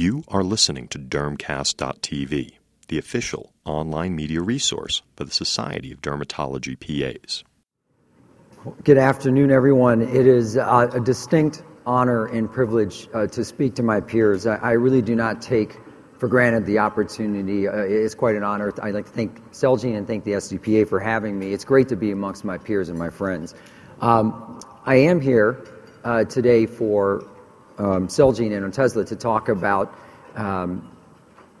You are listening to Dermcast.tv, the official online media resource for the Society of Dermatology PAs. Good afternoon, everyone. It is uh, a distinct honor and privilege uh, to speak to my peers. I, I, really do not take for granted the opportunity. Uh, it's quite an honor. I'd like to thank Celgene and thank the SDPA for having me. It's great to be amongst my peers and my friends. Um, I am here uh, today for um, Celgene and Otezla to talk about um,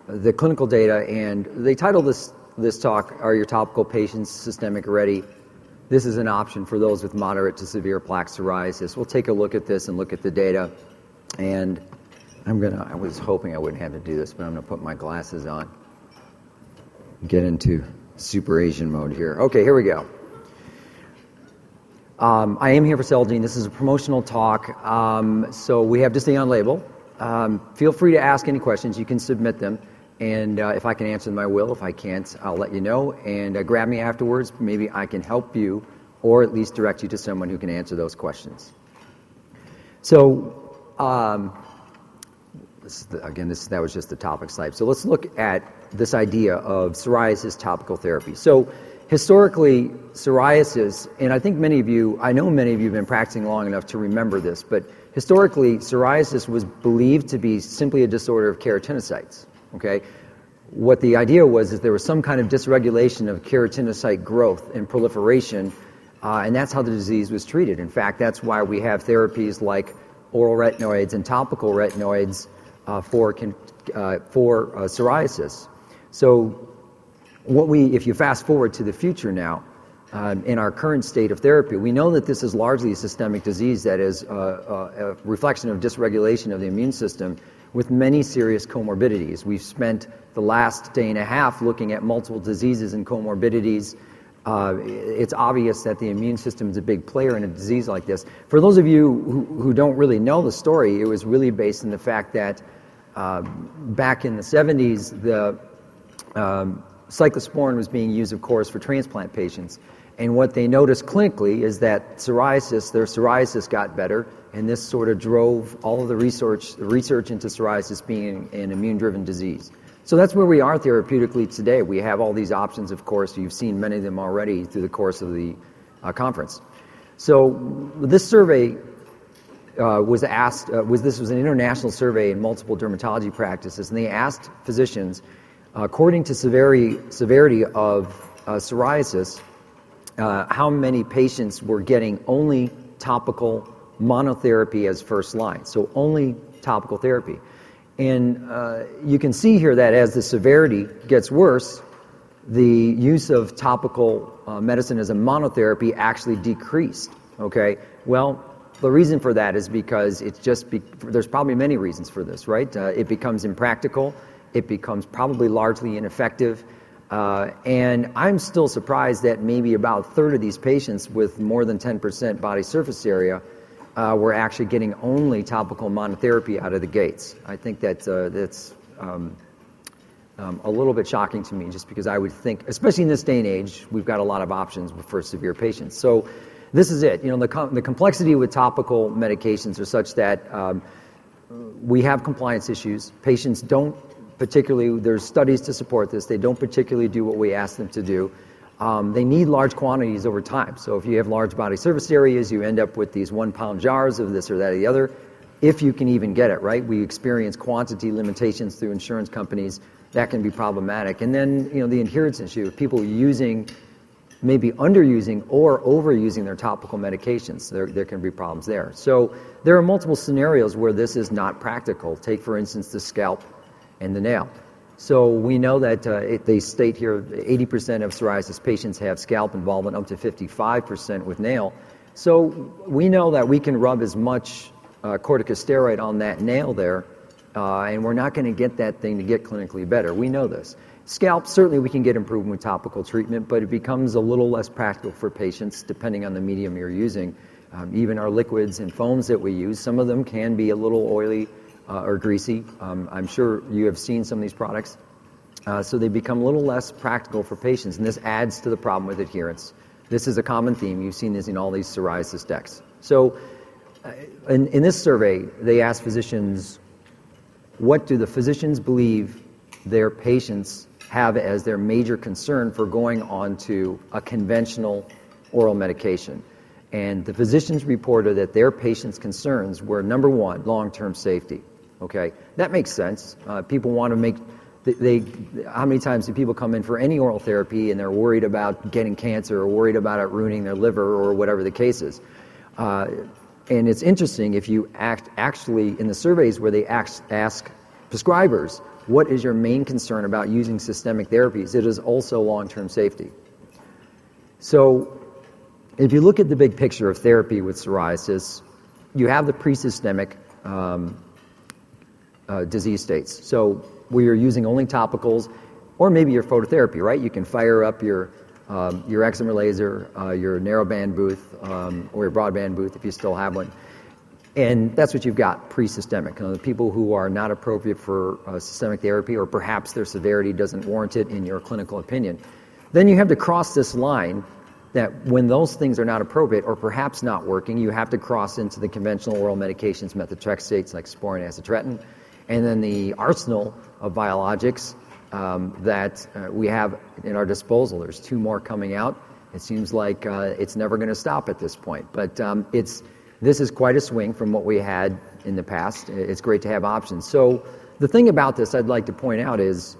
the clinical data, and they title this this talk "Are Your Topical Patients Systemic Ready?" This is an option for those with moderate to severe plaque psoriasis. We'll take a look at this and look at the data, and I'm gonna. I was hoping I wouldn't have to do this, but I'm gonna put my glasses on. Get into super Asian mode here. Okay, here we go. Um, I am here for Celgene. This is a promotional talk, um, so we have to stay on label. Um, feel free to ask any questions. You can submit them, and uh, if I can answer them, I will. If I can't, I'll let you know. And uh, grab me afterwards. Maybe I can help you, or at least direct you to someone who can answer those questions. So, um, this the, again, this that was just the topic slide. So let's look at this idea of psoriasis topical therapy. So historically, psoriasis, and I think many of you, I know many of you have been practicing long enough to remember this, but historically, psoriasis was believed to be simply a disorder of keratinocytes. Okay? What the idea was is there was some kind of dysregulation of keratinocyte growth and proliferation, uh, and that's how the disease was treated. In fact, that's why we have therapies like oral retinoids and topical retinoids uh, for, uh, for uh, psoriasis. So what we, if you fast forward to the future now, um, in our current state of therapy, we know that this is largely a systemic disease that is uh, uh, a reflection of dysregulation of the immune system with many serious comorbidities. We've spent the last day and a half looking at multiple diseases and comorbidities. Uh, it's obvious that the immune system is a big player in a disease like this. For those of you who, who don't really know the story, it was really based in the fact that uh, back in the 70s, the um, cyclosporin was being used, of course, for transplant patients. And what they noticed clinically is that psoriasis, their psoriasis got better, and this sort of drove all of the research, research into psoriasis being an immune-driven disease. So that's where we are therapeutically today. We have all these options, of course. You've seen many of them already through the course of the uh, conference. So this survey uh, was asked, uh, was this was an international survey in multiple dermatology practices, and they asked physicians According to severity, severity of uh, psoriasis, uh, how many patients were getting only topical monotherapy as first line, so only topical therapy. And uh, you can see here that as the severity gets worse, the use of topical uh, medicine as a monotherapy actually decreased. Okay, well, the reason for that is because it's just be- there's probably many reasons for this, right? Uh, it becomes impractical it becomes probably largely ineffective. Uh, and I'm still surprised that maybe about a third of these patients with more than 10% body surface area uh, were actually getting only topical monotherapy out of the gates. I think that uh, that's um, um, a little bit shocking to me, just because I would think, especially in this day and age, we've got a lot of options for severe patients. So this is it. You know, the, com- the complexity with topical medications are such that um, we have compliance issues. Patients don't particularly, there's studies to support this. They don't particularly do what we ask them to do. Um, they need large quantities over time. So if you have large body surface areas, you end up with these one pound jars of this or that or the other, if you can even get it, right? We experience quantity limitations through insurance companies. That can be problematic. And then, you know, the adherence issue, of people using, maybe underusing or overusing their topical medications. There, there can be problems there. So there are multiple scenarios where this is not practical. Take, for instance, the scalp and the nail. So we know that uh, it, they state here 80% of psoriasis patients have scalp involvement, up to 55% with nail. So we know that we can rub as much uh, corticosteroid on that nail there, uh, and we're not going to get that thing to get clinically better. We know this. Scalp, certainly we can get improvement with topical treatment, but it becomes a little less practical for patients depending on the medium you're using. Um, even our liquids and foams that we use, some of them can be a little oily or greasy. Um, I'm sure you have seen some of these products. Uh, so they become a little less practical for patients, and this adds to the problem with adherence. This is a common theme. You've seen this in all these psoriasis decks. So, uh, in, in, this survey, they asked physicians what do the physicians believe their patients have as their major concern for going on to a conventional oral medication. And the physicians reported that their patients' concerns were number one, long term safety. Okay, that makes sense. Uh, people want to make they, how many times do people come in for any oral therapy and they're worried about getting cancer or worried about it ruining their liver or whatever the case is? Uh, and it's interesting if you act actually in the surveys where they ask, ask prescribers, what is your main concern about using systemic therapies? It is also long term safety. So, if you look at the big picture of therapy with psoriasis, you have the pre systemic um, uh, disease states. So, where you're using only topicals, or maybe your phototherapy, right? You can fire up your um, your excimer laser, uh, your narrowband booth, um, or your broadband booth if you still have one. And that's what you've got pre-systemic. You know, the people who are not appropriate for uh, systemic therapy, or perhaps their severity doesn't warrant it in your clinical opinion. Then you have to cross this line that when those things are not appropriate or perhaps not working, you have to cross into the conventional oral medications, methotrexate, cyclosporin and acitretin, and then the arsenal of biologics um, that uh, we have in our disposal. There's two more coming out. It seems like uh, it's never going to stop at this point. But um, it's, this is quite a swing from what we had in the past. It's great to have options. So the thing about this I'd like to point out is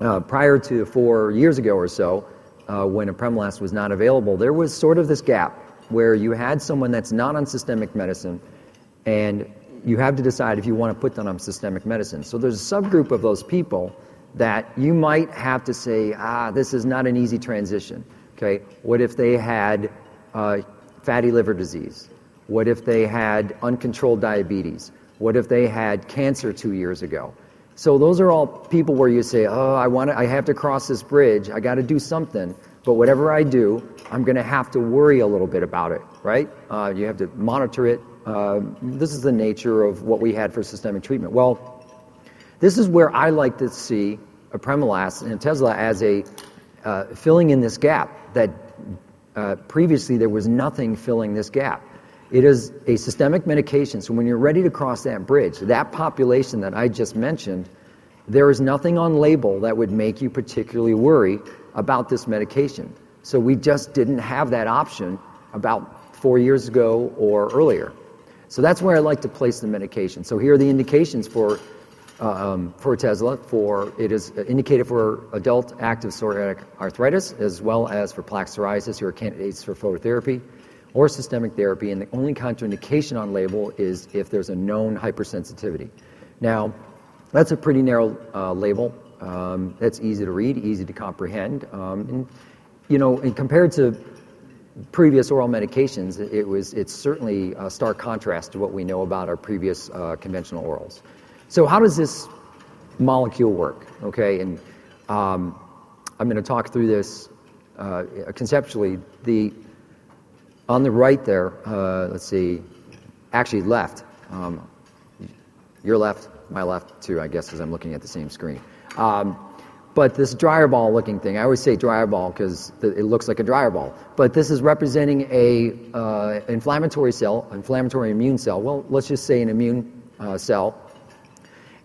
uh, prior to four years ago or so, when apremilast was not available, there was sort of this gap where you had someone that's not on systemic medicine and you have to decide if you want to put them on systemic medicine. So there's a subgroup of those people that you might have to say, ah, this is not an easy transition. Okay, what if they had uh, fatty liver disease? What if they had uncontrolled diabetes? What if they had cancer two years ago? So those are all people where you say, oh, I want to, I have to cross this bridge. I got to do something. But whatever I do, I'm going to have to worry a little bit about it, right? Uh, you have to monitor it. Uh, this is the nature of what we had for systemic treatment. Well, this is where I like to see apremilast Otezla as a uh, filling in this gap that uh, previously there was nothing filling this gap. It is a systemic medication, so when you're ready to cross that bridge, that population that I just mentioned, there is nothing on label that would make you particularly worry about this medication. So we just didn't have that option about four years ago or earlier. So that's where I like to place the medication. So here are the indications for um, for Otezla. For it is indicated for adult active psoriatic arthritis as well as for plaque psoriasis, who are candidates for phototherapy or systemic therapy. And the only contraindication on label is if there's a known hypersensitivity. Now, that's a pretty narrow uh, label. Um, that's easy to read, easy to comprehend, um, and you know, and compared to previous oral medications, it was it's certainly a stark contrast to what we know about our previous uh, conventional orals. So how does this molecule work? Okay, and um, I'm going to talk through this uh, conceptually. The on the right there, uh, let's see, actually left. Um, your left, my left too, I guess, as I'm looking at the same screen. Um, but this dryer ball looking thing, I always say dryer ball because it looks like a dryer ball. But this is representing a uh, inflammatory cell, inflammatory immune cell. Well, let's just say an immune uh, cell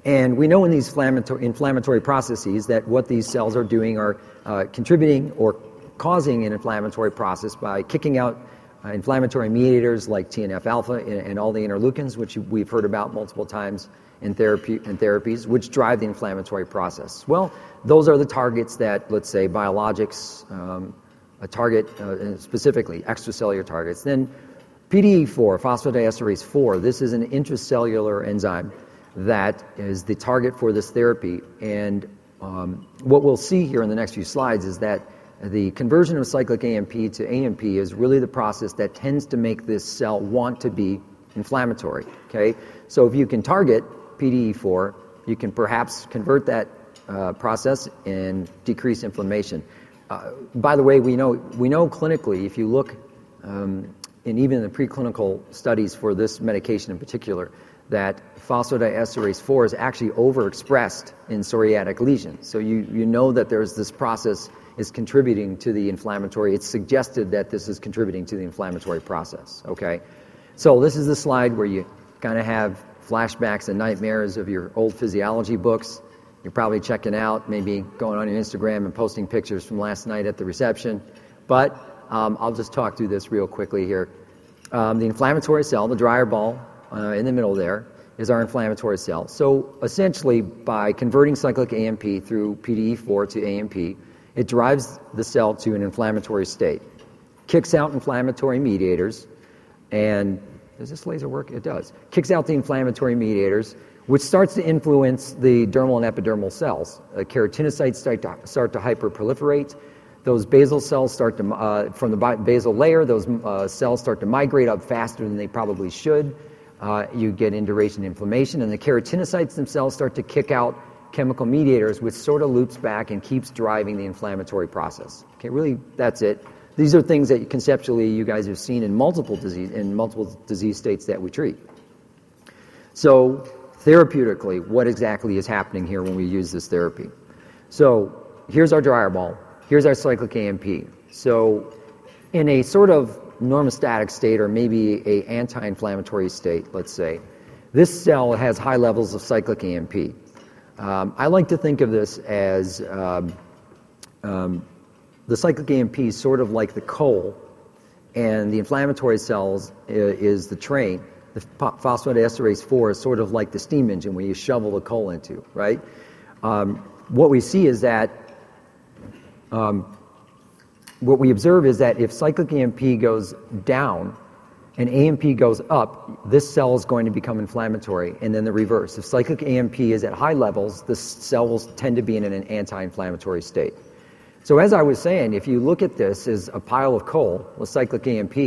and we know in these inflammatory processes that what these cells are doing are uh, contributing or causing an inflammatory process by kicking out inflammatory mediators like TNF alpha and, all the interleukins, which we've heard about multiple times in, therapy, in therapies, which drive the inflammatory process. Well, those are the targets that, let's say, biologics um, a target uh, specifically, extracellular targets. Then PDE4, phosphodiesterase 4, this is an intracellular enzyme that is the target for this therapy. And um, what we'll see here in the next few slides is that the conversion of cyclic AMP to AMP is really the process that tends to make this cell want to be inflammatory. Okay, so if you can target PDE4, you can perhaps convert that uh, process and decrease inflammation. Uh, by the way, we know we know clinically if you look, um, and even the preclinical studies for this medication in particular, that phosphodiesterase 4 is actually overexpressed in psoriatic lesions. So you, you know that there's this process is contributing to the inflammatory. It's suggested that this is contributing to the inflammatory process. Okay? So this is the slide where you kind of have flashbacks and nightmares of your old physiology books. You're probably checking out, maybe going on your Instagram and posting pictures from last night at the reception. But um, I'll just talk through this real quickly here. Um, the inflammatory cell, the dryer ball uh, in the middle there, is our inflammatory cell. So essentially, by converting cyclic AMP through PDE4 to AMP, it drives the cell to an inflammatory state, kicks out inflammatory mediators, and does this laser work? It does. Kicks out the inflammatory mediators, which starts to influence the dermal and epidermal cells. Uh, keratinocytes start to, start to hyperproliferate. Those basal cells start to, uh, from the basal layer, those uh, cells start to migrate up faster than they probably should. Uh, you get induration inflammation, and the keratinocytes themselves start to kick out chemical mediators, which sort of loops back and keeps driving the inflammatory process. Okay, really, that's it. These are things that conceptually you guys have seen in multiple disease in multiple disease states that we treat. So, therapeutically, what exactly is happening here when we use this therapy? So, here's our dryer ball. Here's our cyclic AMP. So, in a sort of normostatic state or maybe a anti-inflammatory state, let's say, this cell has high levels of cyclic AMP. Um, I like to think of this as um, um, the cyclic AMP is sort of like the coal, and the inflammatory cells is, the train. The phosphodiesterase 4 is sort of like the steam engine where you shovel the coal into, right? Um, what we see is that um, what we observe is that if cyclic AMP goes down, and AMP goes up, this cell is going to become inflammatory, and then the reverse. If cyclic AMP is at high levels, the cell will tend to be in an anti inflammatory state. So, as I was saying, if you look at this as a pile of coal with cyclic AMP,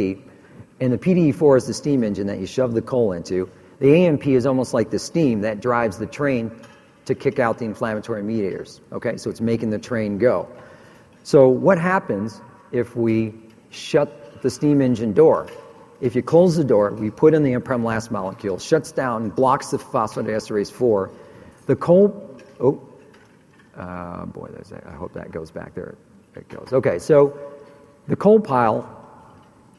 and the PDE4 is the steam engine that you shove the coal into, the AMP is almost like the steam that drives the train to kick out the inflammatory mediators. Okay, so it's making the train go. So, what happens if we shut the steam engine door? If you close the door, we put in the apremilast molecule, shuts down, blocks the phosphodiesterase 4. The coal, oh, uh, boy, a, I hope that goes back there. It goes. Okay, so the coal pile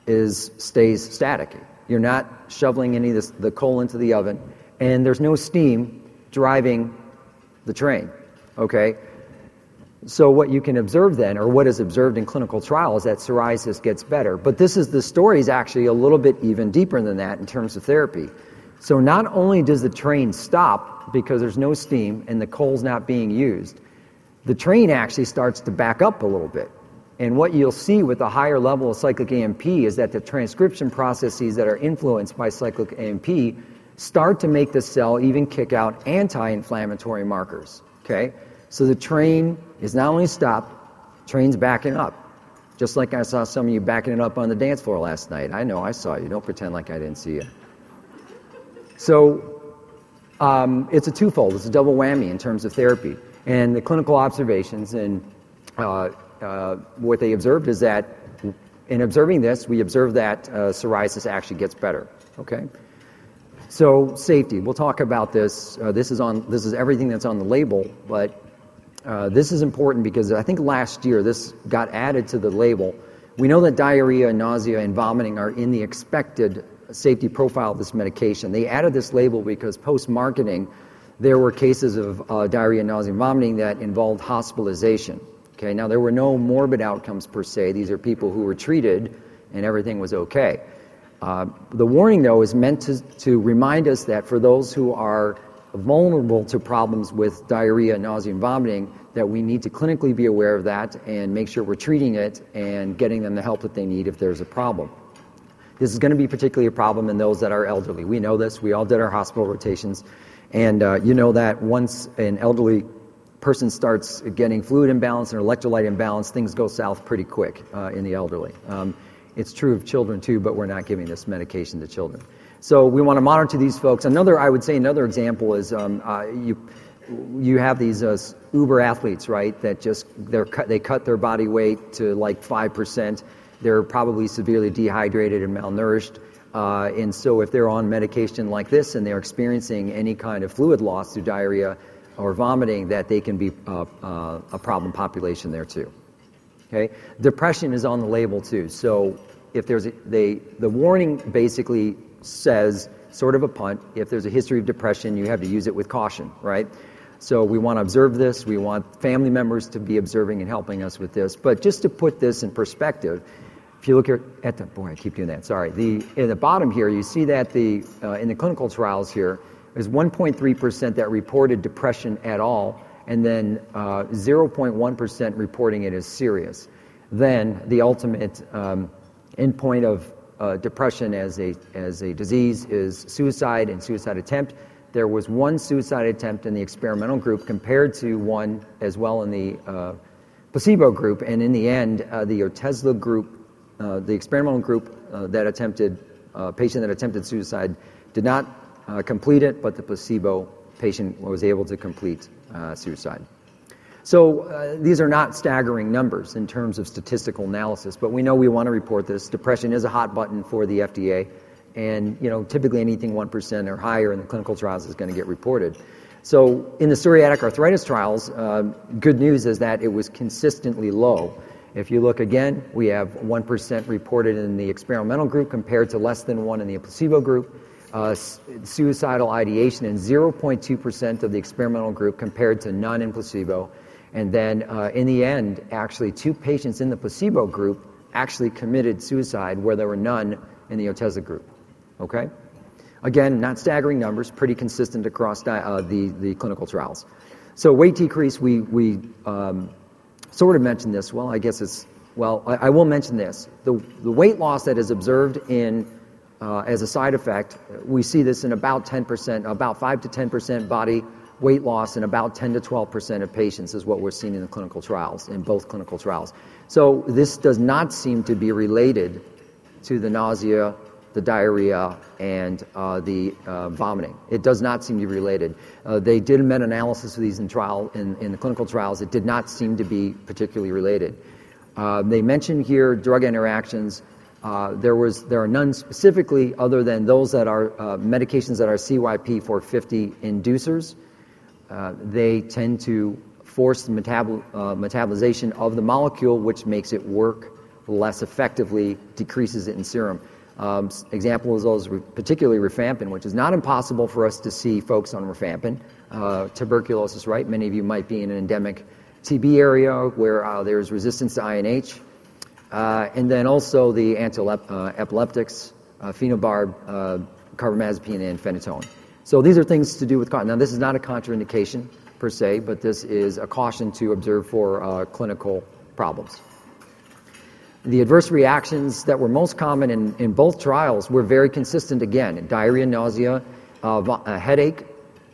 is stays static. You're not shoveling any of this, the coal into the oven, and there's no steam driving the train. Okay, so what you can observe then, or what is observed in clinical trials, is that psoriasis gets better. But this is the story is actually a little bit even deeper than that in terms of therapy. So not only does the train stop because there's no steam and the coal's not being used, the train actually starts to back up a little bit. And what you'll see with a higher level of cyclic AMP is that the transcription processes that are influenced by cyclic AMP start to make the cell even kick out anti-inflammatory markers. Okay? So the train is not only stopped, train's backing up. Just like I saw some of you backing it up on the dance floor last night. I know I saw you. Don't pretend like I didn't see you. So um, it's a twofold. It's a double whammy in terms of therapy. And the clinical observations and uh, uh, what they observed is that in observing this, we observe that uh, psoriasis actually gets better. Okay. So safety. We'll talk about this. Uh, this is on. This is everything that's on the label, but uh, this is important because I think last year this got added to the label. We know that diarrhea, nausea, and vomiting are in the expected safety profile of this medication. They added this label because post marketing, there were cases of uh, diarrhea, nausea, and vomiting that involved hospitalization. Okay, now there were no morbid outcomes per se. These are people who were treated and everything was okay. Uh, the warning, though, is meant to, to remind us that for those who are vulnerable to problems with diarrhea, nausea, and vomiting, that we need to clinically be aware of that and make sure we're treating it and getting them the help that they need if there's a problem. This is going to be particularly a problem in those that are elderly. We know this. We all did our hospital rotations. And uh, you know that once an elderly person starts getting fluid imbalance and electrolyte imbalance, things go south pretty quick uh, in the elderly. Um, it's true of children too, but we're not giving this medication to children. So we want to monitor these folks. Another, I would say, another example is um, uh, you you have these uh, uber athletes, right? That just they're cut, they cut their body weight to like five percent. They're probably severely dehydrated and malnourished. Uh, and so, if they're on medication like this and they're experiencing any kind of fluid loss through diarrhea or vomiting, that they can be uh, uh, a problem population there too. Okay, depression is on the label too. So, if there's a, they the warning basically says sort of a punt. If there's a history of depression, you have to use it with caution, right? So we want to observe this. We want family members to be observing and helping us with this. But just to put this in perspective, if you look here at the boy, I keep doing that. Sorry. The in the bottom here, you see that the uh, in the clinical trials here is 1.3 percent that reported depression at all, and then uh, 0.1 percent reporting it as serious. Then the ultimate um, endpoint of uh, depression as a as a disease is suicide and suicide attempt there was one suicide attempt in the experimental group compared to one as well in the uh, placebo group. And in the end, uh, the Otezla group, uh, the experimental group uh, that attempted, uh, patient that attempted suicide, did not complete it, but the placebo patient was able to complete suicide. So these are not staggering numbers in terms of statistical analysis, but we know we want to report this. Depression is a hot button for the FDA and you know typically anything 1% or higher in the clinical trials is going to get reported. So in the psoriatic arthritis trials, uh, good news is that it was consistently low. If you look again, we have 1% reported in the experimental group compared to less than 1 in the placebo group. Uh, suicidal ideation in 0.2% of the experimental group compared to none in placebo. And then uh, in the end, actually, two patients in the placebo group actually committed suicide where there were none in the Otezla group. Okay? Again, not staggering numbers, pretty consistent across uh, the, the clinical trials. So weight decrease, we, we um, sort of mentioned this. Well, I guess it's, well, I, I, will mention this. The, the weight loss that is observed in, uh, as a side effect, we see this in about 10%, about 5 to 10% body weight loss in about 10 to 12% of patients is what we're seeing in the clinical trials, in both clinical trials. So this does not seem to be related to the nausea the diarrhea, and uh, the uh, vomiting. It does not seem to be related. Uh, they did a meta-analysis of these in trial in, in, the clinical trials. It did not seem to be particularly related. Uh, they mentioned here drug interactions. There was there are none specifically other than those that are medications that are CYP450 inducers. They tend to force the metabol- metabolization of the molecule, which makes it work less effectively, decreases it in serum. Um, example is those, particularly rifampin, which is not impossible for us to see folks on rifampin. Uh, tuberculosis, right? Many of you might be in an endemic TB area where uh, there's resistance to INH. Uh, and then also the anti-epileptics, uh, uh, phenobarb, uh, carbamazepine, and phenytoin. So these are things to do with caution. Now, this is not a contraindication per se, but this is a caution to observe for clinical problems. The adverse reactions that were most common in, in both trials were very consistent again diarrhea, nausea, uh, vo- uh, headache.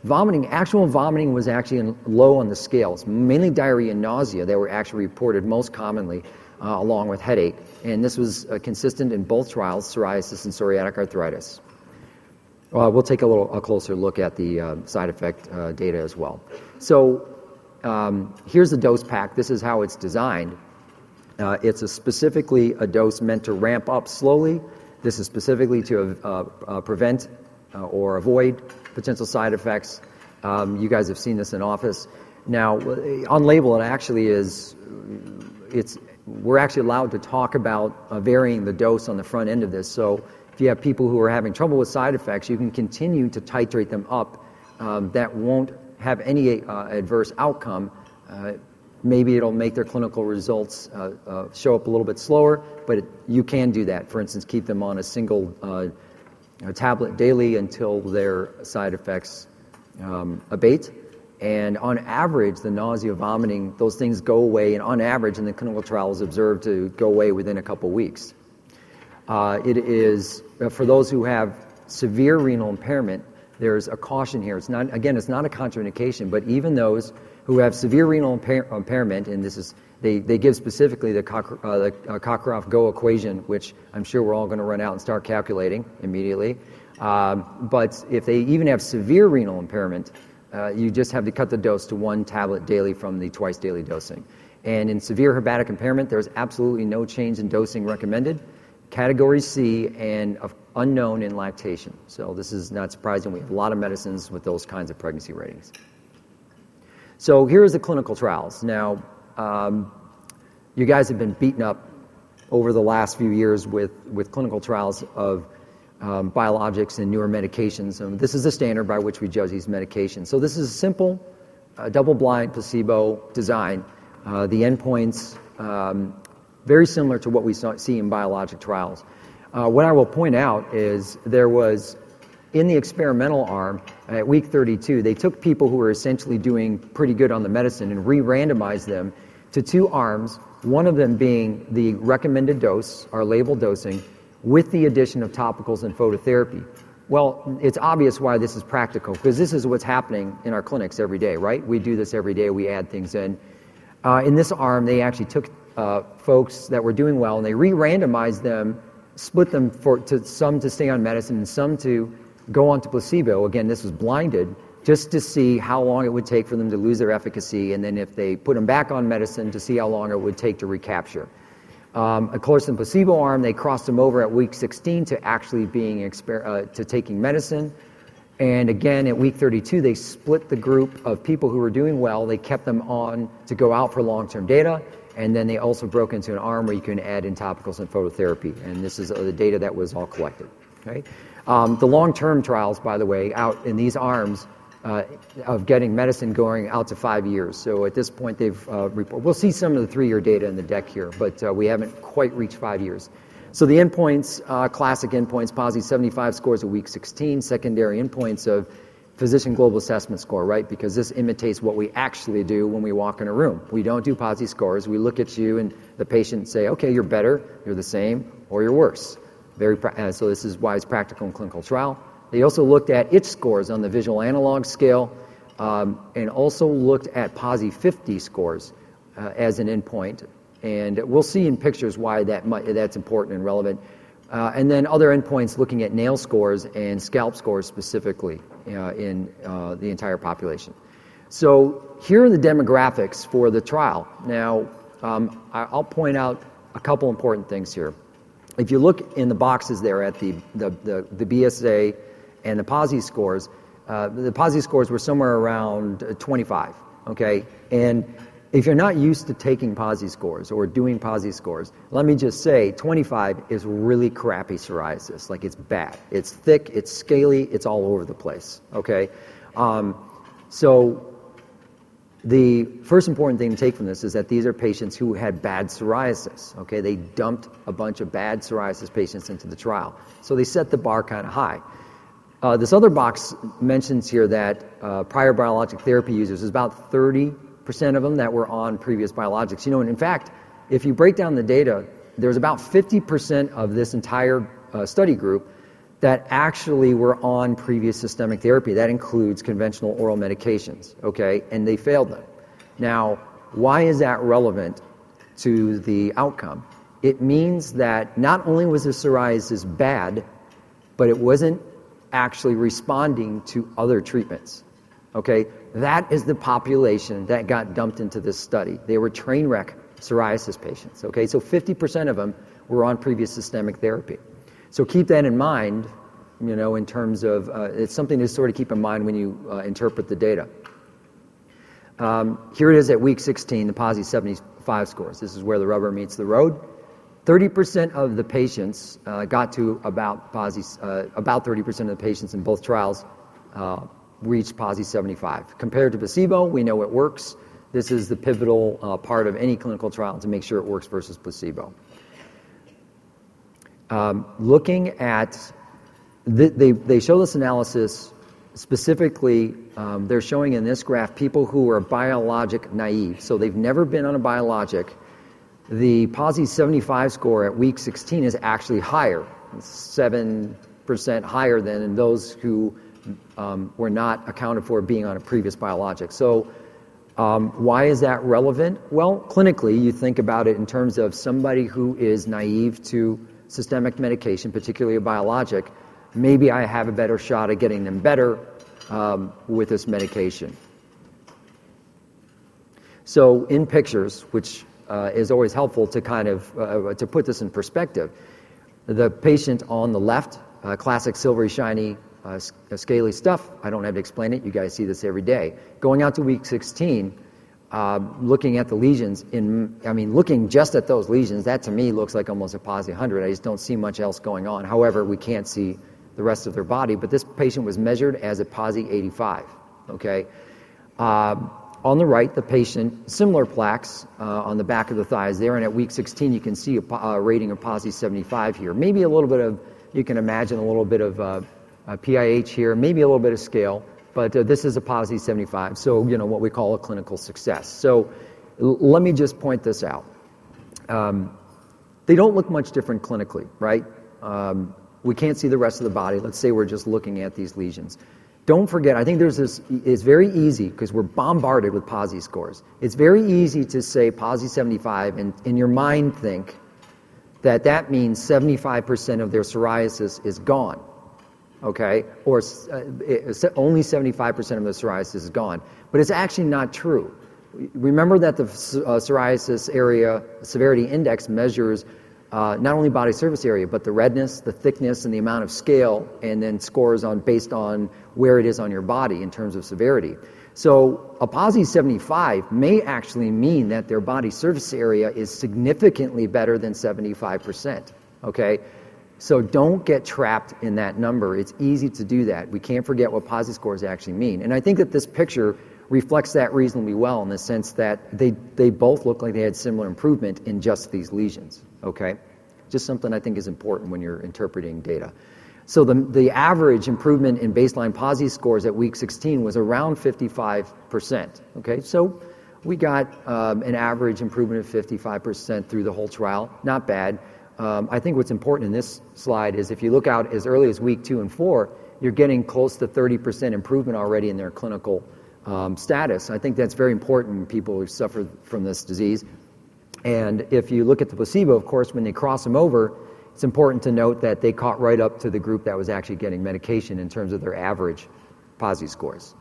Vomiting, actual vomiting was actually in, low on the scales, mainly diarrhea and nausea that were actually reported most commonly, uh, along with headache. And this was uh, consistent in both trials, psoriasis and psoriatic arthritis. Uh, we'll take a little a closer look at the uh, side effect data as well. So um, here's the dose pack. This is how it's designed. Uh, it's specifically a dose meant to ramp up slowly. This is specifically to uh, uh, prevent uh, or avoid potential side effects. Um, you guys have seen this in office. Now, on label, it actually is. We're actually allowed to talk about uh, varying the dose on the front end of this. So, if you have people who are having trouble with side effects, you can continue to titrate them up. Um, that won't have any uh, adverse outcome Maybe it'll make their clinical results uh, uh, show up a little bit slower, but it, you can do that. For instance, keep them on a single uh, tablet daily until their side effects um, abate. And on average, the nausea, vomiting, those things go away, and on average, in the clinical trials, observed to go away within a couple weeks. Uh, it is, uh, for those who have severe renal impairment, there's a caution here. It's not, again, it's not a contraindication, but even those who have severe renal impair- impairment, and this is they, they give specifically the, Cock- uh, the uh, Cockcroft-Gault equation, which I'm sure we're all going to run out and start calculating immediately. Um, but if they even have severe renal impairment, uh, you just have to cut the dose to one tablet daily from the twice daily dosing. And in severe hepatic impairment, there's absolutely no change in dosing recommended. Category C and unknown in lactation. So this is not surprising. We have a lot of medicines with those kinds of pregnancy ratings. So here's the clinical trials. Now, um, you guys have been beaten up over the last few years with, with clinical trials of um, biologics and newer medications. Um, this is the standard by which we judge these medications. So this is a simple, uh, double-blind placebo design. Uh, the endpoints um, very similar to what we saw, see in biologic trials. Uh, what I will point out is there was in the experimental arm at week 32, they took people who were essentially doing pretty good on the medicine and re-randomized them to two arms, one of them being the recommended dose, our label dosing, with the addition of topicals and phototherapy. Well, it's obvious why this is practical because this is what's happening in our clinics every day, right? We do this every day. We add things in. Uh, in this arm, they actually took uh, folks that were doing well and they re-randomized them, split them for to some to stay on medicine and some to go on to placebo. Again, this was blinded just to see how long it would take for them to lose their efficacy, and then if they put them back on medicine, to see how long it would take to recapture. Um, of course, in placebo arm, they crossed them over at week 16 to actually being exper- uh, to taking medicine. And again, at week 32, they split the group of people who were doing well. They kept them on to go out for long-term data, and then they also broke into an arm where you can add in topicals and phototherapy. And this is uh, the data that was all collected. Okay? Um, the long-term trials, by the way, out in these arms uh, of getting medicine going out to five years. So at this point, they've uh, we'll see some of the three-year data in the deck here, but uh, we haven't quite reached five years. So the endpoints, uh, classic endpoints, PASI 75 scores at week 16, secondary endpoints of physician global assessment score, right? Because this imitates what we actually do when we walk in a room. We don't do PASI scores. We look at you and the patient say, okay, you're better, you're the same, or you're worse. Very pra- uh, so this is why it's practical in clinical trial. They also looked at itch scores on the visual analog scale um, and also looked at PASI 50 scores uh, as an endpoint. And we'll see in pictures why that might, that's important and relevant. Uh, and then other endpoints looking at nail scores and scalp scores specifically in uh, the entire population. So here are the demographics for the trial. Now, um, I'll point out a couple important things here. If you look in the boxes there at the, the, the, the BSA and the PASI scores, uh, the PASI scores were somewhere around 25, okay? And if you're not used to taking PASI scores or doing PASI scores, let me just say 25 is really crappy psoriasis. Like it's bad. It's thick, it's scaly, it's all over the place, okay? Um, so the first important thing to take from this is that these are patients who had bad psoriasis. Okay, they dumped a bunch of bad psoriasis patients into the trial, so they set the bar kind of high. Uh, this other box mentions here that uh, prior biologic therapy users is about 30% of them that were on previous biologics. You know, and in fact, if you break down the data, there's about 50% of this entire uh, study group that actually were on previous systemic therapy. That includes conventional oral medications, okay? And they failed them. Now, why is that relevant to the outcome? It means that not only was the psoriasis bad, but it wasn't actually responding to other treatments. Okay? That is the population that got dumped into this study. They were train wreck psoriasis patients. Okay? So 50% of them were on previous systemic therapy. So keep that in mind, you know, in terms of uh, it's something to sort of keep in mind when you uh, interpret the data. Um, here it is at week 16, the PASI 75 scores. This is where the rubber meets the road. 30% of the patients uh, got to about PASI, uh, about 30% of the patients in both trials uh, reached PASI 75. Compared to placebo, we know it works. This is the pivotal uh, part of any clinical trial to make sure it works versus placebo. Um, looking at, the, they, they show this analysis specifically, um, they're showing in this graph people who are biologic naive. So they've never been on a biologic. The PASI 75 score at week 16 is actually higher, 7% higher than in those who um, were not accounted for being on a previous biologic. So um, why is that relevant? Well, clinically, you think about it in terms of somebody who is naive to systemic medication, particularly a biologic, maybe I have a better shot at getting them better um, with this medication. So in pictures, which uh, is always helpful to kind of uh, to put this in perspective, the patient on the left, uh, classic silvery shiny uh, scaly stuff. I don't have to explain it. You guys see this every day. Going out to week 16, uh, looking at the lesions, in, I mean, looking just at those lesions, that to me looks like almost a PASI 100. I just don't see much else going on. However, we can't see the rest of their body. But this patient was measured as a PASI 85. Okay. Um, on the right, the patient, similar plaques uh, on the back of the thighs there, and at week 16, you can see a, a, rating of PASI 75 here. Maybe a little bit of, you can imagine a little bit of uh, PIH here, maybe a little bit of scale, but uh, this is a PASI 75, so, you know, what we call a clinical success. So let me just point this out. Um, they don't look much different clinically, right? Um, we can't see the rest of the body. Let's say we're just looking at these lesions. Don't forget, I think there's this, it's very easy because we're bombarded with PASI scores. It's very easy to say PASI 75 and in your mind think that that means 75% of their psoriasis is gone. Okay? Or uh, only 75% of the psoriasis is gone. But it's actually not true. Remember that the uh, psoriasis area severity index measures uh, not only body surface area, but the redness, the thickness, and the amount of scale, and then scores on based on where it is on your body in terms of severity. So a PASI 75 may actually mean that their body surface area is significantly better than 75%. Okay? So don't get trapped in that number. It's easy to do that. We can't forget what PASI scores actually mean. And I think that this picture reflects that reasonably well in the sense that they, they both look like they had similar improvement in just these lesions. Okay? Just something I think is important when you're interpreting data. So the, the average improvement in baseline PASI scores at week 16 was around 55%. Okay? So we got um, an average improvement of 55% through the whole trial. Not bad. Um, I think what's important in this slide is if you look out as early as week two and four, you're getting close to 30% improvement already in their clinical um, status. I think that's very important when people who suffer from this disease. And if you look at the placebo, of course, when they cross them over, it's important to note that they caught right up to the group that was actually getting medication in terms of their average PASI scores.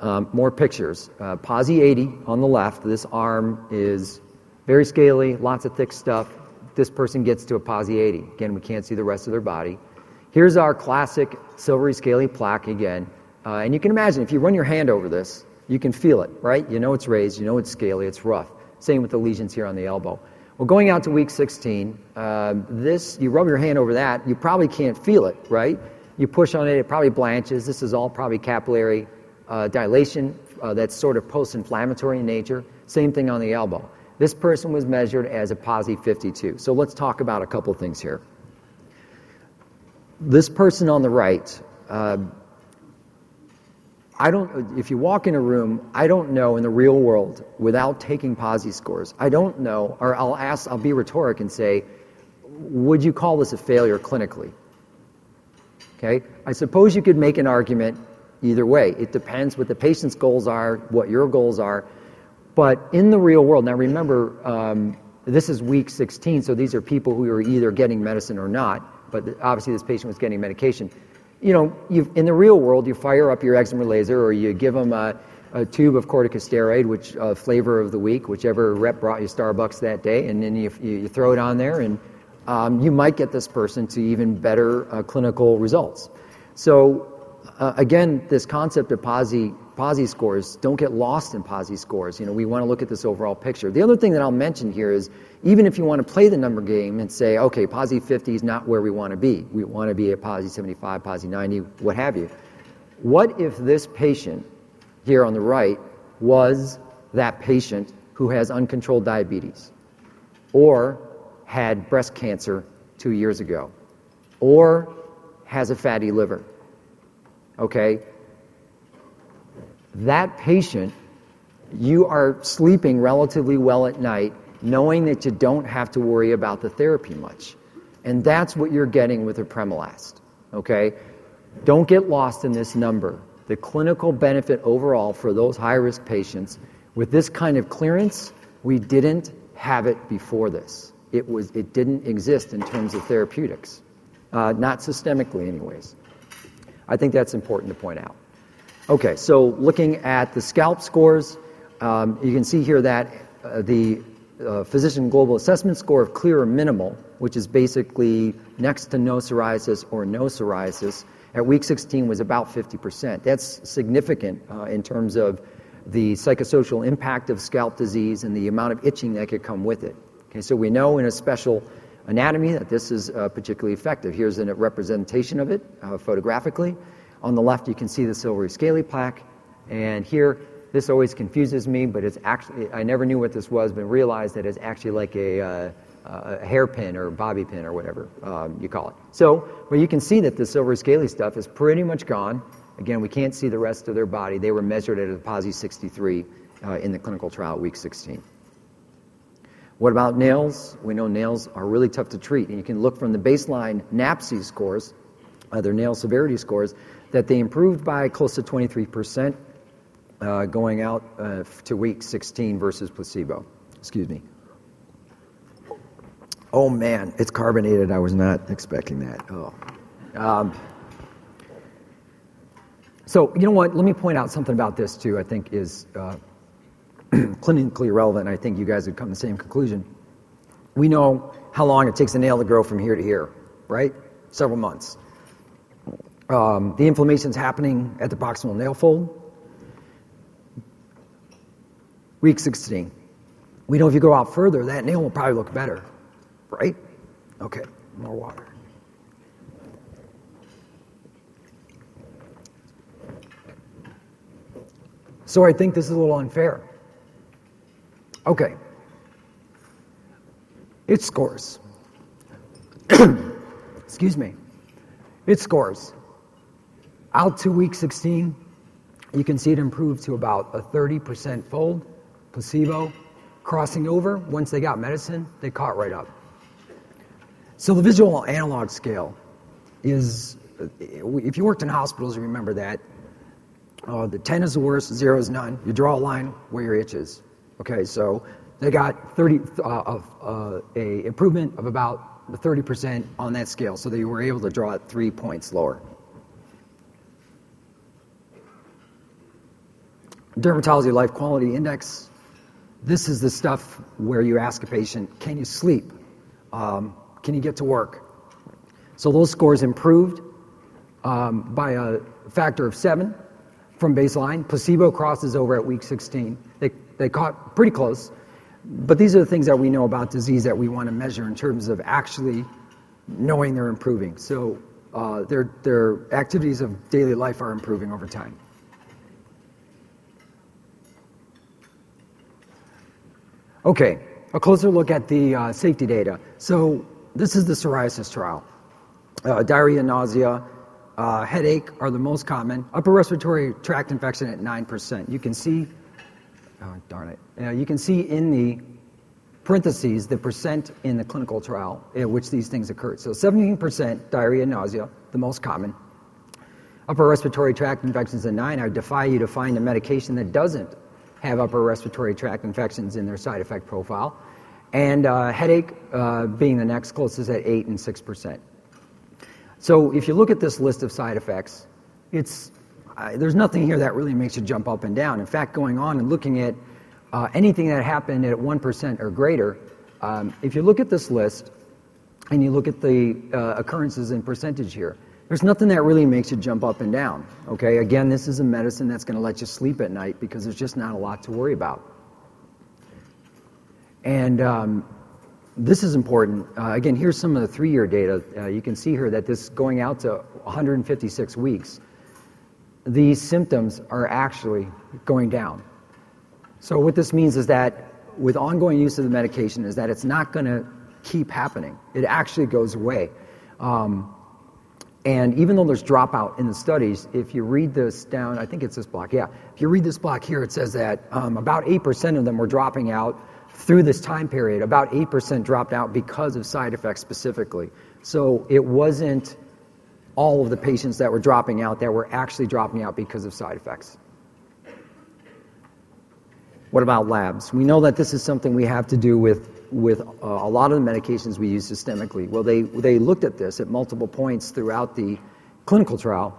Um, more pictures. Uh, PASI 80 on the left. This arm is very scaly, lots of thick stuff. This person gets to a PASI 80. Again, we can't see the rest of their body. Here's our classic silvery scaly plaque again. Uh, and you can imagine if you run your hand over this, you can feel it, right? You know it's raised, you know it's scaly, it's rough. Same with the lesions here on the elbow. Well, going out to week 16, uh, this, you rub your hand over that, you probably can't feel it, right? You push on it, it probably blanches. This is all probably capillary uh, dilation uh, that's sort of post inflammatory in nature. Same thing on the elbow. This person was measured as a PASI 52. So let's talk about a couple things here. This person on the right, uh, I don't, if you walk in a room, I don't know in the real world without taking PASI scores. I don't know, or I'll ask, I'll be rhetoric and say, would you call this a failure clinically? Okay? I suppose you could make an argument either way. It depends what the patient's goals are, what your goals are. But in the real world, now remember, um, this is week 16, so these are people who are either getting medicine or not, but obviously this patient was getting medication you know, in the real world, you fire up your excimer laser or you give them a, tube of corticosteroid, which uh, flavor of the week, whichever rep brought you Starbucks that day, and then you, throw it on there, and um, you might get this person to even better uh, clinical results. So, uh, again, this concept of PASI PASI scores, don't get lost in PASI scores. You know, we want to look at this overall picture. The other thing that I'll mention here is even if you want to play the number game and say, okay, PASI 50 is not where we want to be. We want to be at PASI 75, PASI 90, what have you. What if this patient here on the right was that patient who has uncontrolled diabetes or had breast cancer two years ago or has a fatty liver? Okay, that patient, you are sleeping relatively well at night, knowing that you don't have to worry about the therapy much. And that's what you're getting with apremilast. Okay? Don't get lost in this number. The clinical benefit overall for those high risk patients, with this kind of clearance, we didn't have it before this. It, was, it didn't exist in terms of therapeutics, uh, not systemically, anyways. I think that's important to point out. Okay, so looking at the scalp scores, um, you can see here that uh, the uh, physician global assessment score of clear or minimal, which is basically next to no psoriasis or no psoriasis, at week 16 was about 50%. That's significant uh, in terms of the psychosocial impact of scalp disease and the amount of itching that could come with it. Okay, so we know in a special anatomy that this is uh, particularly effective. Here's a representation of it uh, photographically. On the left, you can see the silvery scaly plaque. And here, this always confuses me, but it's actually, I never knew what this was, but realized that it's actually like a, uh, a hairpin or bobby pin or whatever um, you call it. So, but you can see that the silvery scaly stuff is pretty much gone. Again, we can't see the rest of their body. They were measured at a PASI 63 uh, in the clinical trial week 16. What about nails? We know nails are really tough to treat, and you can look from the baseline NAPSI scores, their nail severity scores, that they improved by close to 23% uh, going out uh, to week 16 versus placebo. Excuse me. Oh man, it's carbonated. I was not expecting that. Oh. Um, so, you know what? Let me point out something about this too, I think is uh, clinically relevant. I think you guys would come to the same conclusion. We know how long it takes a nail to grow from here to here, right? Several months. Um, the is happening at the proximal nail fold. Week 16. We know if you go out further, that nail will probably look better, right? Okay, more water. So I think this is a little unfair. Okay. It scores. Excuse me. It scores. Out to week 16, you can see it improved to about a 30% fold, placebo, crossing over. Once they got medicine, they caught right up. So the visual analog scale is, if you worked in hospitals, you remember that. Uh, the 10 is the worst, 0 is none. You draw a line where your itch is. Okay, so they got 30 uh, of uh, a improvement of about 30% on that scale, so they were able to draw it three points lower. Dermatology Life Quality Index. This is the stuff where you ask a patient, can you sleep? Um, can you get to work? So those scores improved um, by a factor of seven from baseline. Placebo crosses over at week 16. They they caught pretty close. But these are the things that we know about disease that we want to measure in terms of actually knowing they're improving. So uh, their, their activities of daily life are improving over time. Okay, a closer look at the uh, safety data. So this is the psoriasis trial. Uh, diarrhea, nausea, uh, headache are the most common. Upper respiratory tract infection at 9%. You can see Oh, darn it. Now, you can see in the parentheses the percent in the clinical trial in which these things occurred. So 17% diarrhea nausea, the most common. Upper respiratory tract infections at 9. I defy you to find a medication that doesn't have upper respiratory tract infections in their side effect profile. And uh, headache uh, being the next closest at 8 and 6%. So if you look at this list of side effects, it's there's nothing here that really makes you jump up and down. In fact, going on and looking at uh, anything that happened at 1% or greater, um, if you look at this list and you look at the uh, occurrences in percentage here, there's nothing that really makes you jump up and down. Okay, again, this is a medicine that's going to let you sleep at night because there's just not a lot to worry about. And um, this is important. Uh, again, here's some of the three year data. Uh, you can see here that this going out to 156 weeks these symptoms are actually going down. So what this means is that with ongoing use of the medication is that it's not going to keep happening. It actually goes away. Um, and even though there's dropout in the studies, if you read this down, I think it's this block, yeah. If you read this block here, it says that um, about 8% of them were dropping out through this time period. About 8% dropped out because of side effects specifically. So it wasn't all of the patients that were dropping out that were actually dropping out because of side effects. What about labs? We know that this is something we have to do with, with uh, a lot of the medications we use systemically. Well, they, they looked at this at multiple points throughout the clinical trial.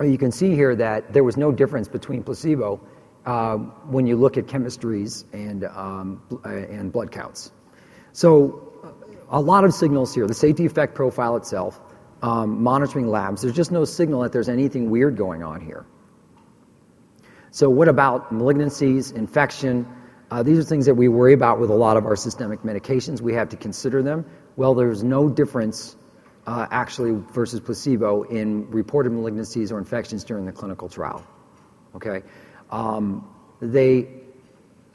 You can see here that there was no difference between placebo uh, when you look at chemistries and, um, uh, and blood counts. So, a lot of signals here. The safety effect profile itself, um, monitoring labs, there's just no signal that there's anything weird going on here. So, what about malignancies, infection? Uh, these are things that we worry about with a lot of our systemic medications. We have to consider them. Well, there's no difference uh, actually versus placebo in reported malignancies or infections during the clinical trial. Okay? Um, they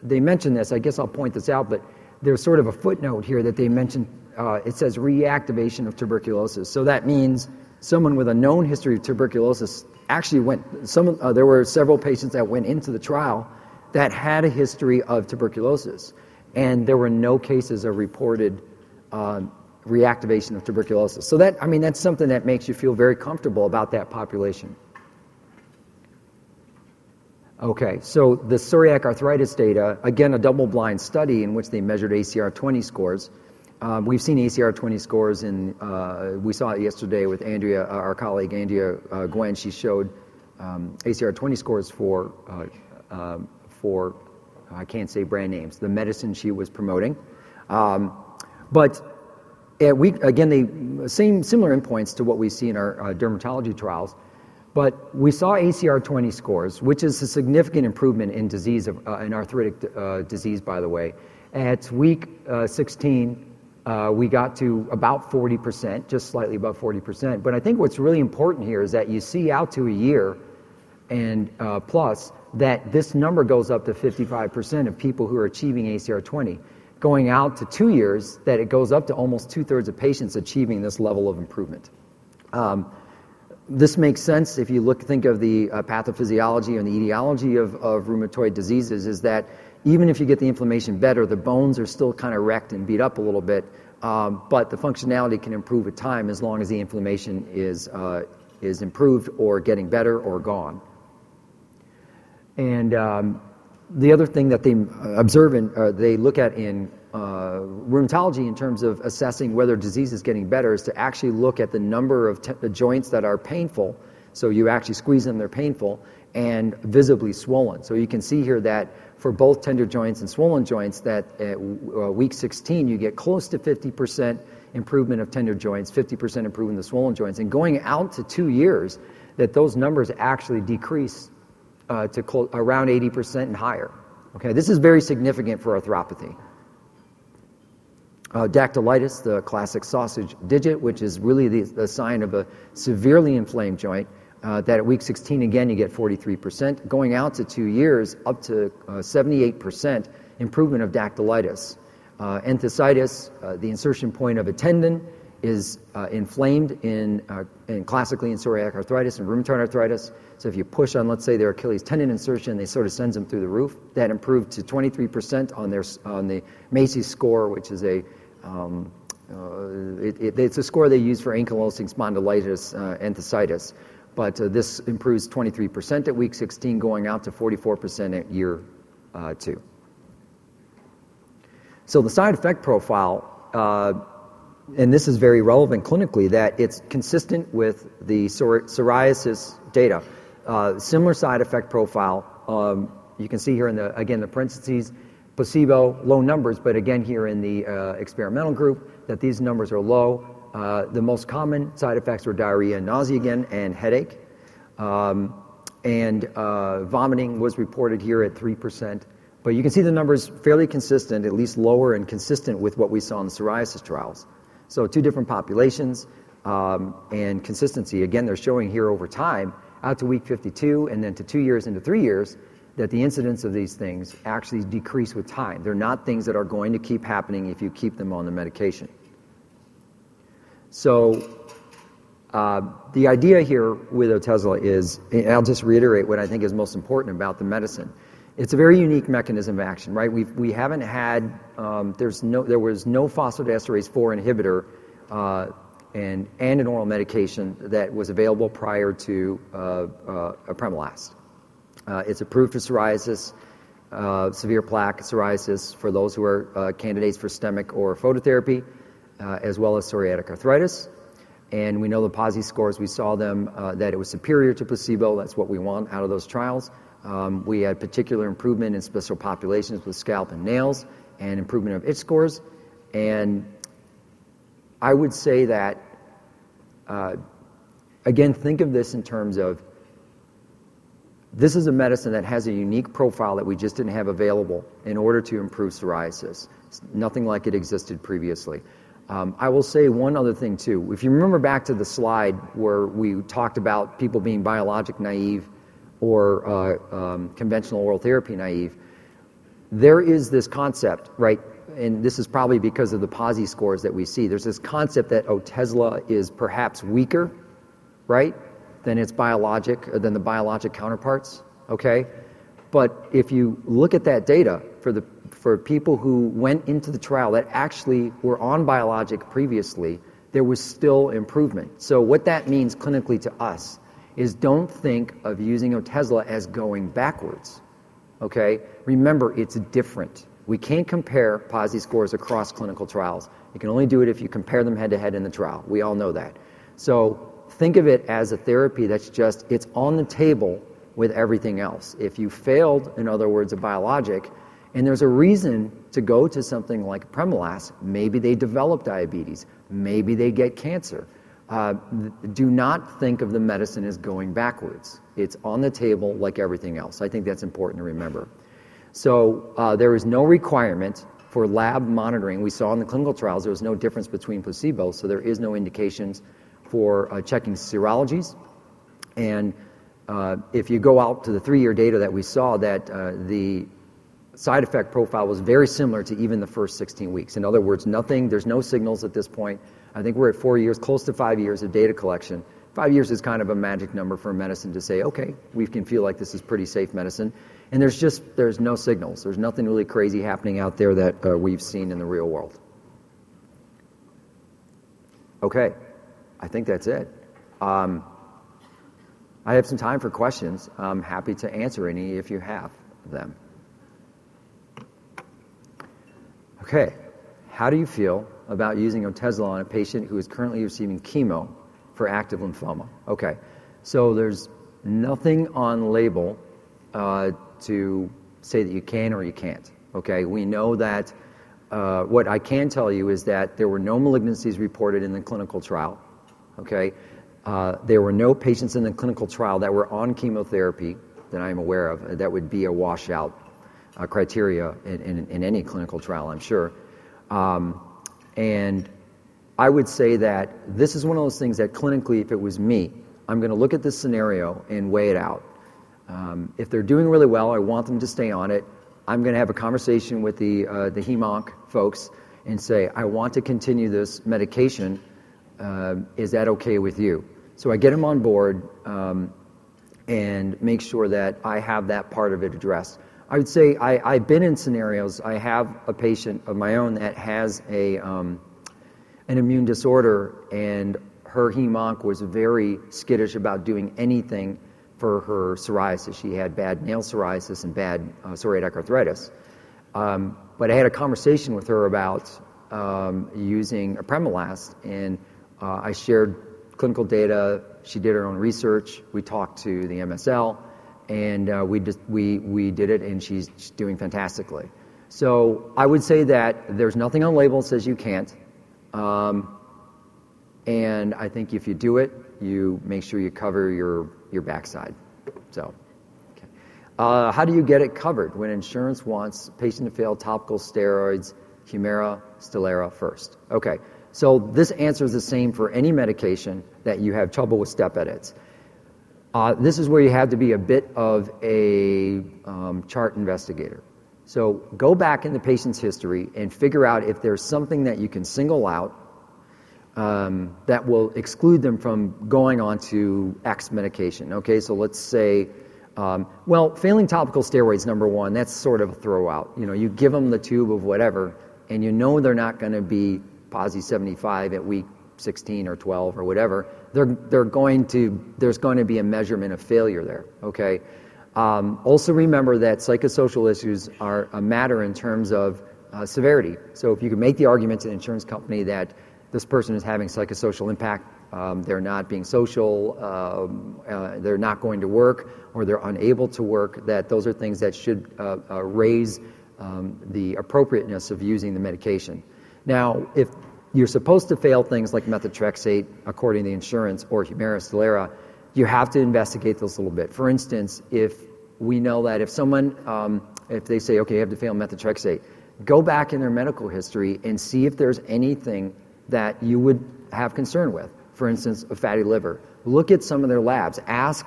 they mention this. I guess I'll point this out, but there's sort of a footnote here that they mention. Uh, it says reactivation of tuberculosis. So that means someone with a known history of tuberculosis actually went. Some uh, There were several patients that went into the trial that had a history of tuberculosis, and there were no cases of reported um, reactivation of tuberculosis. So that, I mean, that's something that makes you feel very comfortable about that population. Okay, so the psoriatic arthritis data, again, a double-blind study in which they measured ACR20 scores. Um, we've seen ACR20 scores in, uh, we saw it yesterday with Andrea, uh, our colleague, Andrea uh, Gwen. She showed um, ACR20 scores for, I can't say brand names, the medicine she was promoting. Um, but eh, again, the same similar endpoints to what we see in our uh, dermatology trials. But we saw ACR20 scores, which is a significant improvement in disease, uh, in arthritic uh, disease, by the way. At week 16, we got to about 40%, just slightly above 40%. But I think what's really important here is that you see out to a year and plus that this number goes up to 55% of people who are achieving ACR20. Going out to two years, that it goes up to almost two-thirds of patients achieving this level of improvement. Um, this makes sense if you look, think of the uh, pathophysiology and the etiology of rheumatoid diseases, is that even if you get the inflammation better, the bones are still kind of wrecked and beat up a little bit. Um, but the functionality can improve with time as long as the inflammation is uh, improved or getting better or gone. And um, the other thing that they observe and uh, they look at in uh, rheumatology in terms of assessing whether disease is getting better is to actually look at the number of joints that are painful. So you actually squeeze them, they're painful, and visibly swollen. So you can see here that for both tender joints and swollen joints, that at uh, week 16, you get close to 50% improvement of tender joints, 50% improvement of swollen joints. And going out to two years, that those numbers actually decrease Uh, to around 80% and higher. Okay? This is very significant for arthropathy. Uh, dactylitis, the classic sausage digit, which is really the sign of a severely inflamed joint, uh, that at week 16, again, you get 43%. Going out to two years, up to 78% improvement of dactylitis. Enthesitis, the insertion point of a tendon, is uh, inflamed uh, in classically in psoriatic arthritis and rheumatoid arthritis. So if you push on, let's say, their Achilles tendon insertion, they sort of sends them through the roof. That improved to 23% on their on the MASES score, which is um, uh, a score they use for ankylosing spondylitis, enthesitis. But this improves 23% at week 16, going out to 44% at year two. So the side effect profile, and this is very relevant clinically, that it's consistent with the psoriasis data. Uh, similar side effect profile. Um, you can see here in the, again, the parentheses, placebo, low numbers, but again here in the uh, experimental group, that these numbers are low. Uh, the most common side effects were diarrhea and nausea again and headache. Um, and vomiting was reported here at 3%. But you can see the numbers fairly consistent, at least lower and consistent with what we saw in the psoriasis trials. So two different populations um, and consistency. Again, they're showing here over time, out to week 52 and then to two years into three years, that the incidence of these things actually decrease with time. They're not things that are going to keep happening if you keep them on the medication. So uh, the idea here with Otezla is, I'll just reiterate what I think is most important about the medicine. It's a very unique mechanism of action, right? We haven't had, um, there's no there was no phosphodiesterase 4 inhibitor uh, and and an oral medication that was available prior to uh, uh, apremilast. It's approved for psoriasis, severe plaque psoriasis for those who are candidates for systemic or phototherapy, as well as psoriatic arthritis. And we know the PASI scores, we saw them, that it was superior to placebo. That's what we want out of those trials. Um, we had particular improvement in special populations with scalp and nails and improvement of itch scores. And I would say that, uh, again, think of this in terms of this is a medicine that has a unique profile that we just didn't have available in order to improve psoriasis. Nothing like it existed previously. Um, I will say one other thing, too. If you remember back to the slide where we talked about people being biologic naive or uh, um, conventional oral therapy naive, there is this concept, right? And this is probably because of the PASI scores that we see. There's this concept that Otezla is perhaps weaker, right, than its biologic, uh, than the biologic counterparts, okay? But if you look at that data for the for people who went into the trial that actually were on biologic previously, there was still improvement. So what that means clinically to us is don't think of using Otezla as going backwards, okay? Remember, it's different. We can't compare PASI scores across clinical trials. You can only do it if you compare them head-to-head in the trial. We all know that. So think of it as a therapy that's just, it's on the table with everything else. If you failed, in other words, a biologic, and there's a reason to go to something like apremilast, maybe they develop diabetes, maybe they get cancer. Uh, do not think of the medicine as going backwards. It's on the table like everything else. I think that's important to remember. So uh, there is no requirement for lab monitoring. We saw in the clinical trials there was no difference between placebo, so there is no indications for uh, checking serologies. And if you go out to the three-year data that we saw, that the side effect profile was very similar to even the first 16 weeks. In other words, nothing, there's no signals at this point. I think we're at four years, close to five years of data collection. Five years is kind of a magic number for medicine to say, okay, we can feel like this is pretty safe medicine. And there's just, there's no signals. There's nothing really crazy happening out there that uh, we've seen in the real world. Okay, I think that's it. Um, I have some time for questions. I'm happy to answer any if you have them. Okay, how do you feel about using Otezla on a patient who is currently receiving chemo for active lymphoma? Okay, so there's nothing on label uh, to say that you can or you can't, okay? We know that uh, what I can tell you is that there were no malignancies reported in the clinical trial, okay? Uh, there were no patients in the clinical trial that were on chemotherapy that I'm aware of that would be a washout criteria in any clinical trial, I'm sure. Um, and I would say that this is one of those things that clinically, if it was me, I'm going to look at this scenario and weigh it out. Um, if they're doing really well, I want them to stay on it. I'm going to have a conversation with uh, the hem/onc folks and say, I want to continue this medication. Uh, is that okay with you? So I get them on board um, and make sure that I have that part of it addressed. I would say I've been in scenarios. I have a patient of my own that has a um, an immune disorder, and her hem/onc was very skittish about doing anything for her psoriasis. She had bad nail psoriasis and bad uh, psoriatic arthritis. Um, but I had a conversation with her about um, using apremilast, and uh, I shared clinical data. She did her own research. We talked to the MSL, and uh, we we we did it, and she's doing fantastically. So I would say that there's nothing on label that says you can't. Um, and I think if you do it, you make sure you cover your your backside. So, okay. Uh, how do you get it covered when insurance wants patient to fail topical steroids, Humira, Stelara first? Okay, so this answer is the same for any medication that you have trouble with step edits. Uh, this is where you have to be a bit of a um, chart investigator. So go back in the patient's history and figure out if there's something that you can single out um, that will exclude them from going on to X medication. Okay, so let's say, um, well, failing topical steroids, number one, that's sort of a throw-out. You know, you give them the tube of whatever, and you know they're not going to be PASI 75 at week 16 or 12 or whatever. They're they're going to, there's going to be a measurement of failure there, okay? Um, also remember that psychosocial issues are a matter in terms of uh, severity. So if you can make the argument to the insurance company that this person is having psychosocial impact, um, they're not being social, um, uh, they're not going to work, or they're unable to work, that those are things that should uh, raise the appropriateness of using the medication. Now, if you're supposed to fail things like methotrexate, according to the insurance, or Humira, Stelara, you have to investigate those a little bit. For instance, if we know that if someone, if they say, okay, you have to fail methotrexate, go back in their medical history and see if there's anything that you would have concern with. For instance, a fatty liver. Look at some of their labs. Ask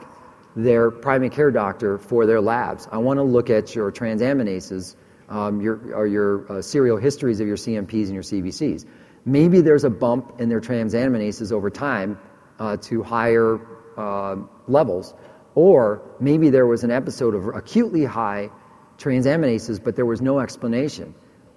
their primary care doctor for their labs. I want to look at your transaminases, um, your, or your uh, serial histories of your CMPs and your CBCs. Maybe there's a bump in their transaminases over time uh, to higher uh, levels, or maybe there was an episode of acutely high transaminases, but there was no explanation.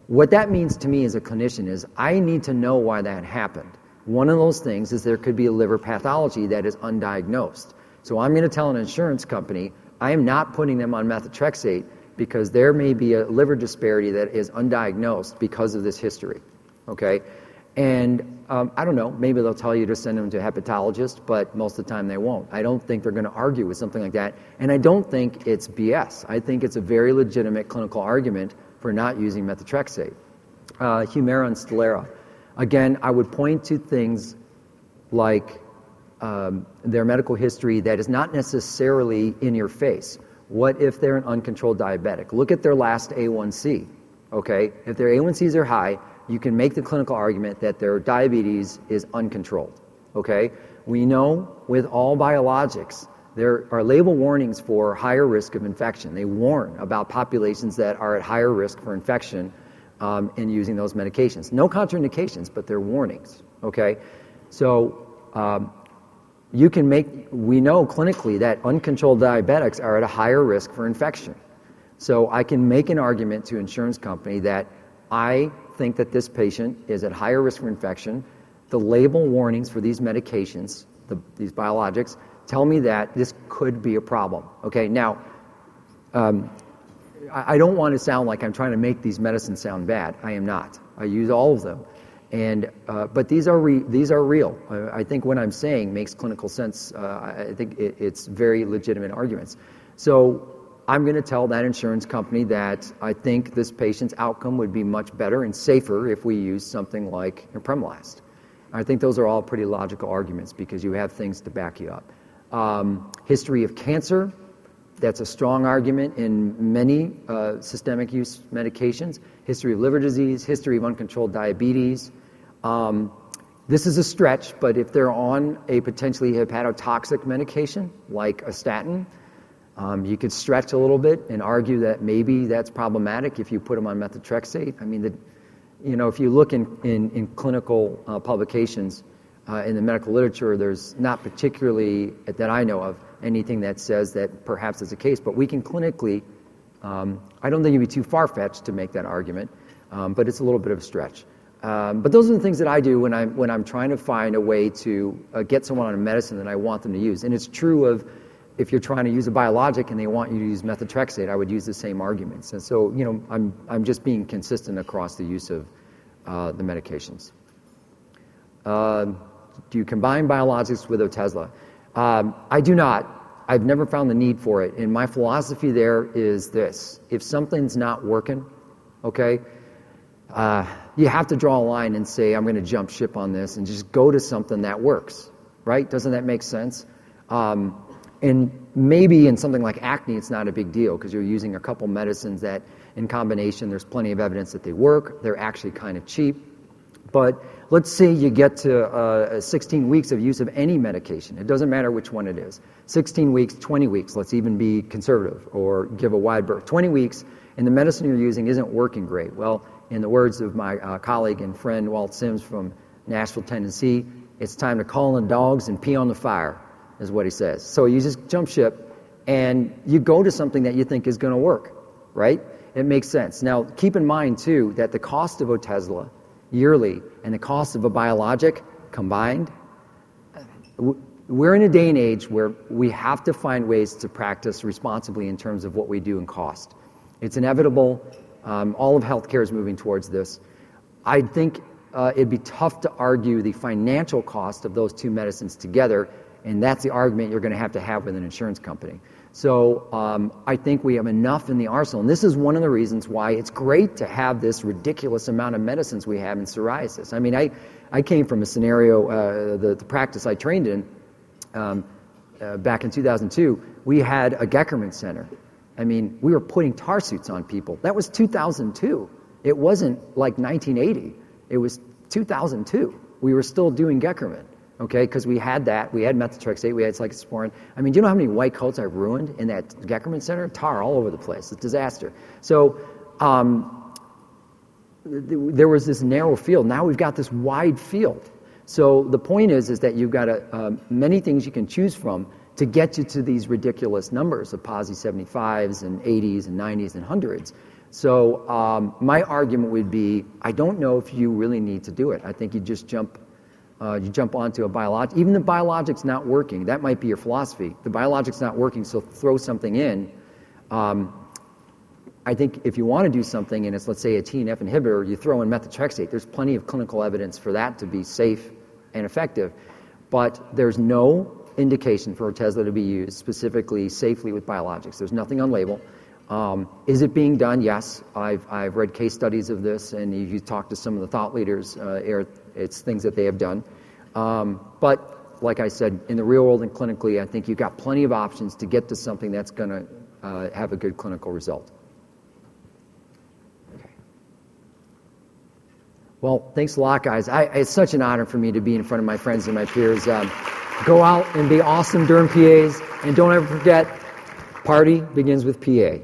What that means to me as a clinician is I need to know why that happened. One of those things is there could be a liver pathology that is undiagnosed. So I'm going to tell an insurance company I am not putting them on methotrexate because there may be a liver disparity that is undiagnosed because of this history. Okay? And um, I don't know, maybe they'll tell you to send them to a hepatologist, but most of the time they won't. I don't think they're going to argue with something like that. And I don't think it's BS. I think it's a very legitimate clinical argument for not using methotrexate. Uh, Humira and Stelara. Again, I would point to things like um, their medical history that is not necessarily in your face. What if they're an uncontrolled diabetic? Look at their last A1C. Okay? If their A1Cs are high, you can make the clinical argument that their diabetes is uncontrolled. Okay? We know with all biologics, there are label warnings for higher risk of infection. They warn about populations that are at higher risk for infection um, in using those medications. No contraindications, but they're warnings. Okay? So, um, you can make, we know clinically that uncontrolled diabetics are at a higher risk for infection. So I can make an argument to insurance company that I think that this patient is at higher risk for infection. The label warnings for these medications, the, these biologics, tell me that this could be a problem. Okay, now, um, I, I don't want to sound like I'm trying to make these medicines sound bad. I am not. I use all of them. And, uh, but these are, re- these are real. I think what I'm saying makes clinical sense. Uh, I think it, it's very legitimate arguments. So I'm going to tell that insurance company that I think this patient's outcome would be much better and safer if we use something like apremilast. I think those are all pretty logical arguments because you have things to back you up. Um, history of cancer, that's a strong argument in many uh, systemic use medications. History of liver disease, history of uncontrolled diabetes. Um, this is a stretch, but if they're on a potentially hepatotoxic medication like a statin, um, you could stretch a little bit and argue that maybe that's problematic if you put them on methotrexate. I mean, the, you know, if you look in, in, in clinical uh, publications uh, in the medical literature, there's not particularly, that I know of, anything that says that perhaps it's a case, but we can clinically, um, I don't think it'd be too far fetched to make that argument, um, but it's a little bit of a stretch. Um, but those are the things that I do when I'm, when I'm trying to find a way to uh, get someone on a medicine that I want them to use. And it's true of if you're trying to use a biologic and they want you to use methotrexate, I would use the same arguments. And so, you know, I'm, I'm just being consistent across the use of uh, the medications. Uh, do you combine biologics with Otezla? Um, I do not. I've never found the need for it. And my philosophy there is this if something's not working, okay, uh, you have to draw a line and say, I'm going to jump ship on this and just go to something that works, right? Doesn't that make sense? Um, and maybe in something like acne, it's not a big deal because you're using a couple medicines that, in combination, there's plenty of evidence that they work. They're actually kind of cheap. But let's say you get to uh, 16 weeks of use of any medication. It doesn't matter which one it is. 16 weeks, 20 weeks, let's even be conservative or give a wide berth. 20 weeks, and the medicine you're using isn't working great. Well, in the words of my uh, colleague and friend Walt Sims from Nashville, Tennessee, it's time to call in the dogs and pee on the fire is what he says. So you just jump ship and you go to something that you think is going to work, right? It makes sense. Now, keep in mind, too, that the cost of Otezla yearly and the cost of a biologic combined, we're in a day and age where we have to find ways to practice responsibly in terms of what we do and cost. It's inevitable. Um, all of healthcare is moving towards this. I think uh, it'd be tough to argue the financial cost of those two medicines together and that's the argument you're going to have to have with an insurance company. So um, I think we have enough in the arsenal. And this is one of the reasons why it's great to have this ridiculous amount of medicines we have in psoriasis. I mean, I, I came from a scenario, uh, the, the practice I trained in um, uh, back in 2002, we had a Goeckerman Center. I mean, we were putting tar suits on people. That was 2002. It wasn't like 1980. It was 2002. we were still doing Goeckerman, okay? Because we had that, we had methotrexate, we had cyclosporin. I mean, do you know how many white coats I've ruined in that Goeckerman center? Tar all over the place. It's a disaster. So um, there was this narrow field. Now we've got this wide field. So the point is, is that you've got a, uh, many things you can choose from to get you to these ridiculous numbers of PASI 75s and 80s and 90s and 100s. So um, my argument would be, I don't know if you really need to do it. I think you just jump, uh, you jump onto a biologic. Even the biologic's not working. That might be your philosophy. The biologic's not working, so throw something in. Um, I think if you want to do something and it's, let's say, a TNF inhibitor, you throw in methotrexate. There's plenty of clinical evidence for that to be safe and effective. But there's no indication for Otezla to be used specifically safely with biologics. There's nothing on label. Um, is it being done? Yes. I've, I've read case studies of this, and if you talk to some of the thought leaders, uh, it's things that they have done. Um, but like I said, in the real world and clinically, I think you've got plenty of options to get to something that's going to uh, have a good clinical result. Well, thanks a lot, guys. I, it's such an honor for me to be in front of my friends and my peers. Um, go out and be awesome Derm PAs, and don't ever forget, party begins with PA.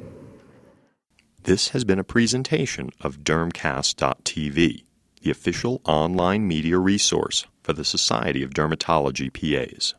This has been a presentation of Dermcast.tv, the official online media resource for the Society of Dermatology PAs.